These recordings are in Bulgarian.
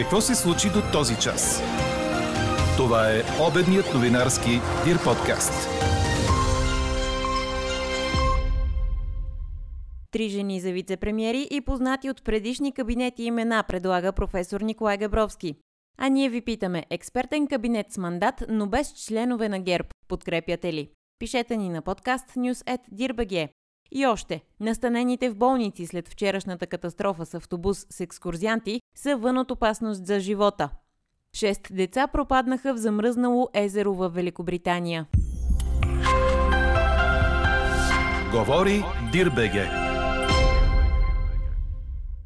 Какво се случи до този час? Това е обедният новинарски Дир подкаст. Три жени за вице-премьери и познати от предишни кабинети имена предлага професор Николай Габровски. А ние ви питаме, експертен кабинет с мандат, но без членове на ГЕРБ, подкрепяте ли? Пишете ни на подкаст news.dirbg. И още, настанените в болници след вчерашната катастрофа с автобус с екскурзианти са вън от опасност за живота. Шест деца пропаднаха в замръзнало езеро в Великобритания. Говори Дирбеге.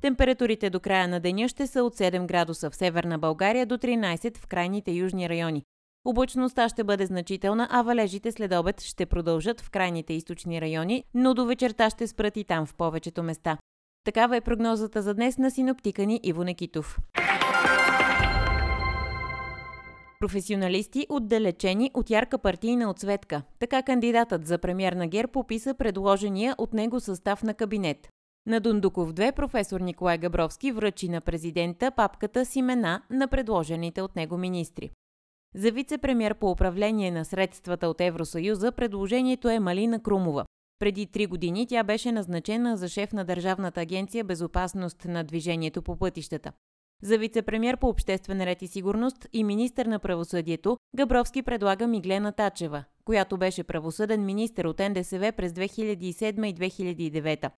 Температурите до края на деня ще са от 7 градуса в северна България до 13 в крайните южни райони. Облачността ще бъде значителна, а валежите след обед ще продължат в крайните източни райони, но до вечерта ще спрат и там в повечето места. Такава е прогнозата за днес на синоптика ни Иво Некитов. Професионалисти отдалечени от ярка партийна отсветка. Така кандидатът за премьер на ГЕР пописа предложения от него състав на кабинет. На Дундуков 2 професор Николай Габровски връчи на президента папката с имена на предложените от него министри. За вице-премьер по управление на средствата от Евросъюза предложението е Малина Крумова. Преди три години тя беше назначена за шеф на Държавната агенция Безопасност на движението по пътищата. За вице-премьер по обществен ред и сигурност и министър на правосъдието Габровски предлага Миглена Тачева, която беше правосъден министър от НДСВ през 2007 и 2009.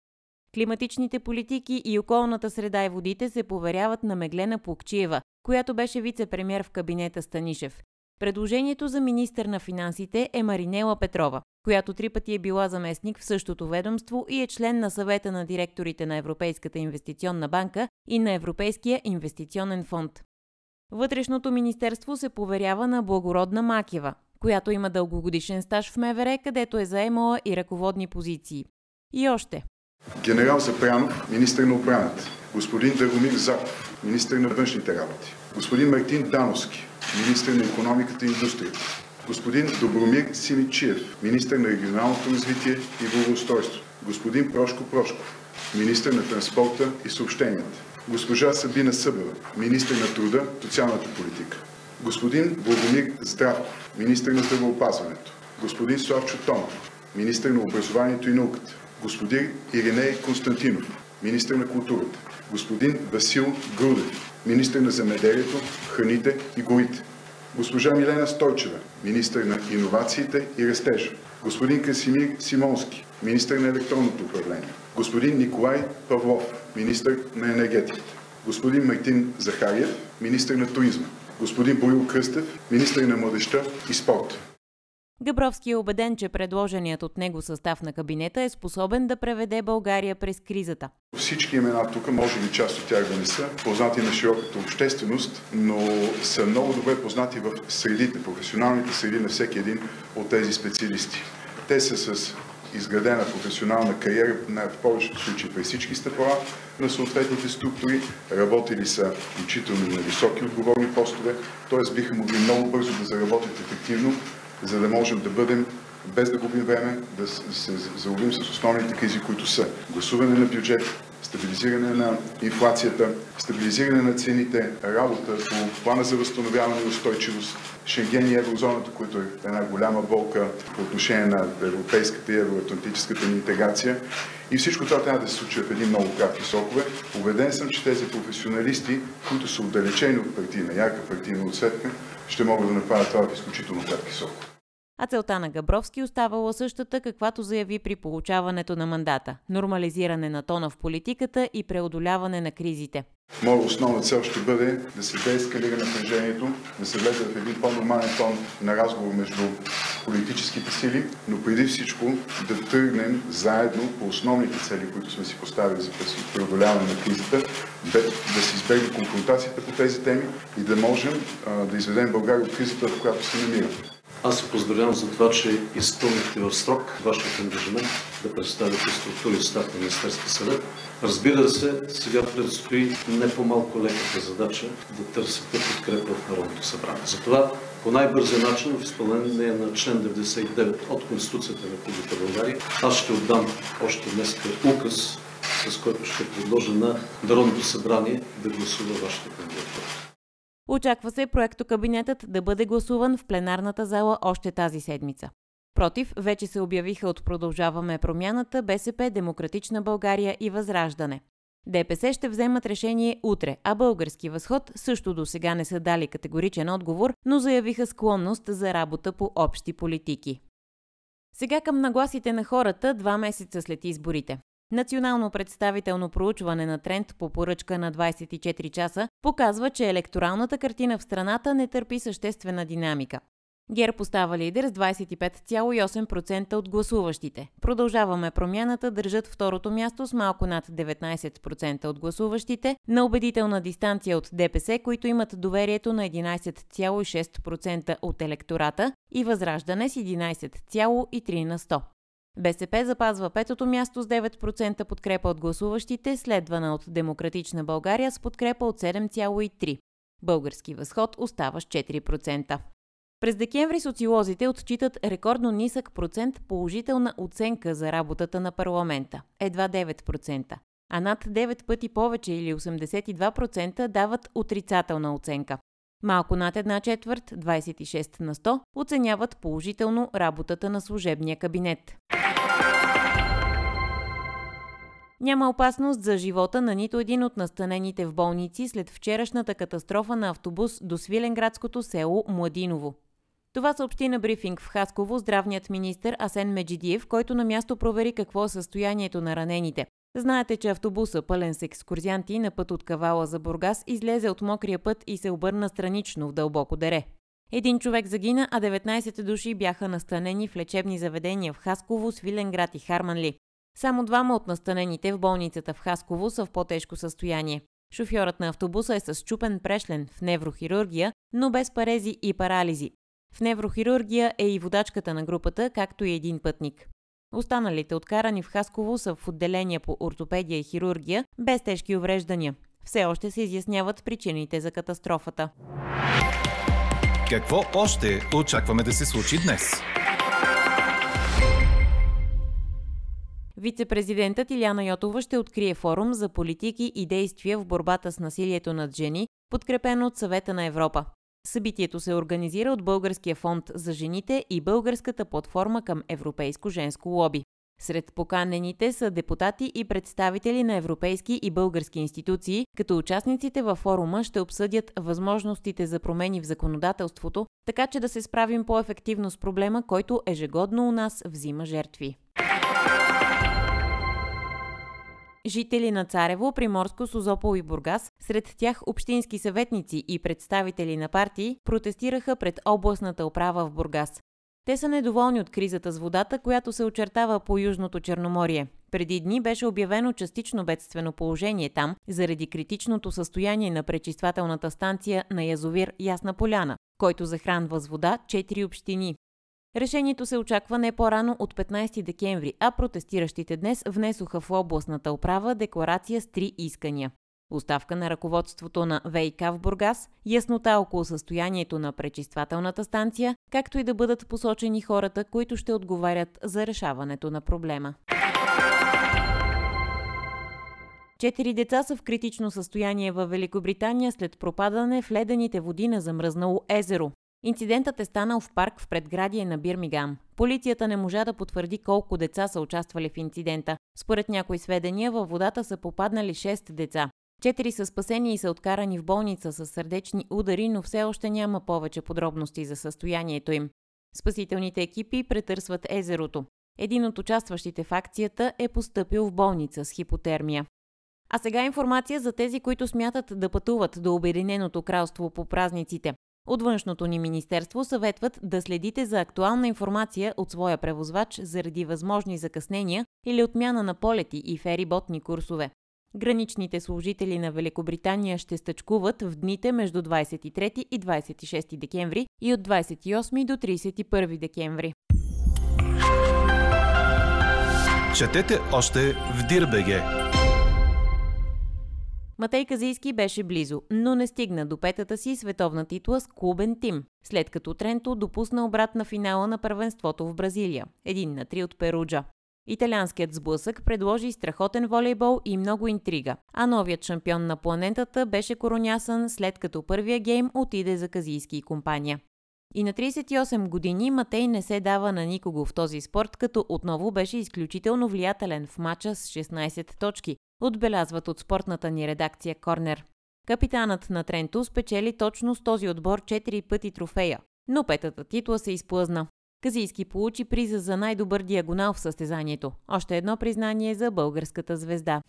Климатичните политики и околната среда и водите се поверяват на Меглена Плукчиева, която беше вице-премьер в кабинета Станишев. Предложението за министър на финансите е Маринела Петрова, която три пъти е била заместник в същото ведомство и е член на съвета на директорите на Европейската инвестиционна банка и на Европейския инвестиционен фонд. Вътрешното министерство се поверява на Благородна Макева, която има дългогодишен стаж в МВР, където е заемала и ръководни позиции. И още. Генерал Запрянов, министър на отбраната. Господин Драгомир Заков, министър на външните работи. Господин Мартин Дановски, министър на економиката и индустрията. Господин Добромир Симичиев, министър на регионалното развитие и благоустройство. Господин Прошко Прошков, министър на транспорта и съобщенията. Госпожа Сабина Събева, министър на труда, социалната политика. Господин Благомир Здравков, министър на здравеопазването. Господин Славчо Томов, министър на образованието и науката. Господин Ириней Константинов, министър на културата. Господин Васил Грудев, министър на земеделието, храните и горите. Госпожа Милена Стойчева, министър на иновациите и растежа. Господин Красимир Симонски, министър на електронното управление. Господин Николай Павлов, министър на енергетиката. Господин Мартин Захариев, министър на туризма. Господин Боил Кръстев, министър на младеща и спорта. Габровски е убеден, че предложеният от него състав на кабинета е способен да преведе България през кризата. Всички имена тук, може би част от тях да не са познати на широката общественост, но са много добре познати в средите, професионалните среди на всеки един от тези специалисти. Те са с изградена професионална кариера, в повечето случаи при всички стъпала на съответните структури, работили са включително на високи отговорни постове, т.е. биха могли много бързо да заработят ефективно за да можем да бъдем, без да губим време, да се заловим с основните кризи, които са гласуване на бюджет, стабилизиране на инфлацията, стабилизиране на цените, работа по плана за възстановяване и устойчивост, Шенген и еврозоната, които е една голяма болка по отношение на европейската и евроатлантическата ни интеграция. И всичко това трябва да се случи в един много кратки срокове. Убеден съм, че тези професионалисти, които са отдалечени от партийна, ярка партийна отсетка, ще могат да направят това в изключително кратки срокове а целта на Габровски оставала същата, каквато заяви при получаването на мандата – нормализиране на тона в политиката и преодоляване на кризите. Моя основна цел ще бъде да се деескалира напрежението, да се влезе в един по-нормален тон на разговор между политическите сили, но преди всичко да тръгнем заедно по основните цели, които сме си поставили за преодоляване на кризата, да се избегне конфронтацията по тези теми и да можем да изведем България от кризата, в която се намираме. Аз се поздравявам за това, че изпълнихте в срок вашият ангажимент да представите структури в стат на Министерски съвет. Разбира се, сега предстои не по-малко леката задача да търсите подкрепа в Народното събрание. Затова по най-бързия начин в изпълнение на член 99 от Конституцията на Република България аз ще отдам още днес указ с който ще предложа на Народното събрание да гласува вашата кандидатура. Очаква се проектокабинетът да бъде гласуван в пленарната зала още тази седмица. Против вече се обявиха от Продължаваме промяната, БСП, Демократична България и Възраждане. ДПС ще вземат решение утре, а Български възход също до сега не са дали категоричен отговор, но заявиха склонност за работа по общи политики. Сега към нагласите на хората два месеца след изборите. Национално представително проучване на тренд по поръчка на 24 часа показва, че електоралната картина в страната не търпи съществена динамика. ГЕРБ остава лидер с 25,8% от гласуващите. Продължаваме промяната, държат второто място с малко над 19% от гласуващите, на убедителна дистанция от ДПС, които имат доверието на 11,6% от електората и Възраждане с 11,3 на 100. БСП запазва петото място с 9% подкрепа от гласуващите, следвана от Демократична България с подкрепа от 7,3%. Български възход остава с 4%. През декември социолозите отчитат рекордно нисък процент положителна оценка за работата на парламента – едва 9%, а над 9 пъти повече или 82% дават отрицателна оценка. Малко над една четвърт, 26 на 100, оценяват положително работата на служебния кабинет. Няма опасност за живота на нито един от настанените в болници след вчерашната катастрофа на автобус до Свиленградското село Младиново. Това съобщи на брифинг в Хасково здравният министр Асен Меджидиев, който на място провери какво е състоянието на ранените. Знаете, че автобуса, пълен с екскурзианти на път от Кавала за Бургас, излезе от мокрия път и се обърна странично в дълбоко дере. Един човек загина, а 19 души бяха настанени в лечебни заведения в Хасково, Свиленград и Харманли. Само двама от настанените в болницата в Хасково са в по-тежко състояние. Шофьорът на автобуса е с чупен прешлен в неврохирургия, но без парези и парализи. В неврохирургия е и водачката на групата, както и един пътник. Останалите откарани в Хасково са в отделения по ортопедия и хирургия, без тежки увреждания. Все още се изясняват причините за катастрофата. Какво още очакваме да се случи днес? Вице-президентът Иляна Йотова ще открие форум за политики и действия в борбата с насилието над жени, подкрепен от Съвета на Европа. Събитието се организира от Българския фонд за жените и Българската платформа към Европейско женско лоби. Сред поканените са депутати и представители на европейски и български институции, като участниците във форума ще обсъдят възможностите за промени в законодателството, така че да се справим по-ефективно с проблема, който ежегодно у нас взима жертви. Жители на Царево, Приморско, Созопол и Бургас, сред тях общински съветници и представители на партии, протестираха пред областната управа в Бургас. Те са недоволни от кризата с водата, която се очертава по Южното Черноморие. Преди дни беше обявено частично бедствено положение там, заради критичното състояние на пречиствателната станция на язовир Ясна Поляна, който захранва с вода 4 общини Решението се очаква не по-рано от 15 декември, а протестиращите днес внесоха в областната управа декларация с три искания. Оставка на ръководството на ВИК в Бургас, яснота около състоянието на пречиствателната станция, както и да бъдат посочени хората, които ще отговарят за решаването на проблема. Четири деца са в критично състояние в Великобритания след пропадане в ледените води на замръзнало езеро. Инцидентът е станал в парк в предградие на Бирмигам. Полицията не можа да потвърди колко деца са участвали в инцидента. Според някои сведения, във водата са попаднали 6 деца. Четири са спасени и са откарани в болница с сърдечни удари, но все още няма повече подробности за състоянието им. Спасителните екипи претърсват езерото. Един от участващите в акцията е поступил в болница с хипотермия. А сега информация за тези, които смятат да пътуват до Обединеното кралство по празниците. От външното ни министерство съветват да следите за актуална информация от своя превозвач заради възможни закъснения или отмяна на полети и фериботни курсове. Граничните служители на Великобритания ще стъчкуват в дните между 23 и 26 декември и от 28 до 31 декември. Четете още в Дирбеге! Матей Казийски беше близо, но не стигна до петата си световна титла с клубен тим, след като Тренто допусна обратна финала на първенството в Бразилия, един на три от Перуджа. Италианският сблъсък предложи страхотен волейбол и много интрига, а новият шампион на планетата беше коронясан след като първия гейм отиде за казийски компания. И на 38 години Матей не се дава на никого в този спорт, като отново беше изключително влиятелен в матча с 16 точки, отбелязват от спортната ни редакция Корнер. Капитанът на Тренто спечели точно с този отбор 4 пъти трофея, но петата титла се изплъзна. Казийски получи приза за най-добър диагонал в състезанието. Още едно признание за българската звезда.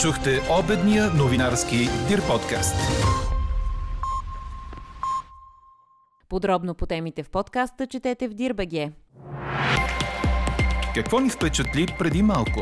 Чухте обедния новинарски Дир подкаст. Подробно по темите в подкаста четете в Дирбеге. Какво ни впечатли преди малко?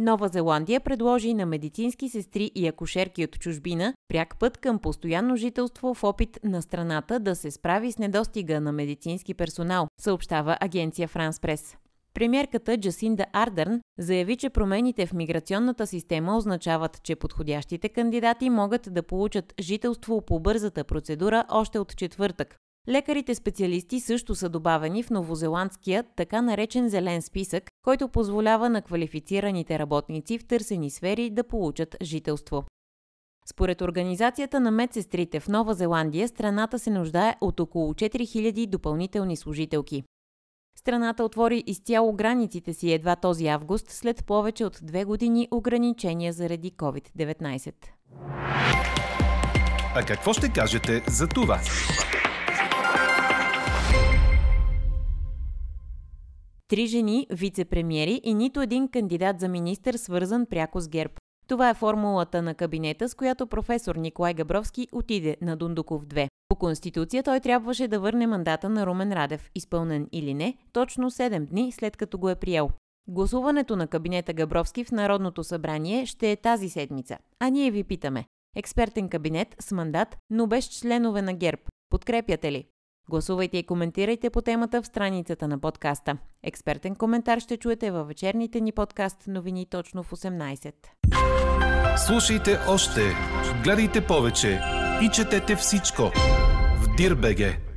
Нова Зеландия предложи на медицински сестри и акушерки от чужбина пряк път към постоянно жителство в опит на страната да се справи с недостига на медицински персонал, съобщава агенция Франс Прес. Премьерката Джасинда Ардърн заяви, че промените в миграционната система означават, че подходящите кандидати могат да получат жителство по бързата процедура още от четвъртък, Лекарите специалисти също са добавени в новозеландския така наречен зелен списък, който позволява на квалифицираните работници в търсени сфери да получат жителство. Според Организацията на медсестрите в Нова Зеландия, страната се нуждае от около 4000 допълнителни служителки. Страната отвори изцяло границите си едва този август, след повече от две години ограничения заради COVID-19. А какво ще кажете за това? Три жени, вице-премьери и нито един кандидат за министър свързан пряко с ГЕРБ. Това е формулата на кабинета, с която професор Николай Габровски отиде на Дундуков 2. По Конституция той трябваше да върне мандата на Румен Радев, изпълнен или не, точно 7 дни след като го е приел. Гласуването на кабинета Габровски в Народното събрание ще е тази седмица. А ние ви питаме. Експертен кабинет с мандат, но без членове на ГЕРБ. Подкрепяте ли? Гласувайте и коментирайте по темата в страницата на подкаста. Експертен коментар ще чуете във вечерните ни подкаст новини точно в 18. Слушайте още, гледайте повече и четете всичко в Дирбеге.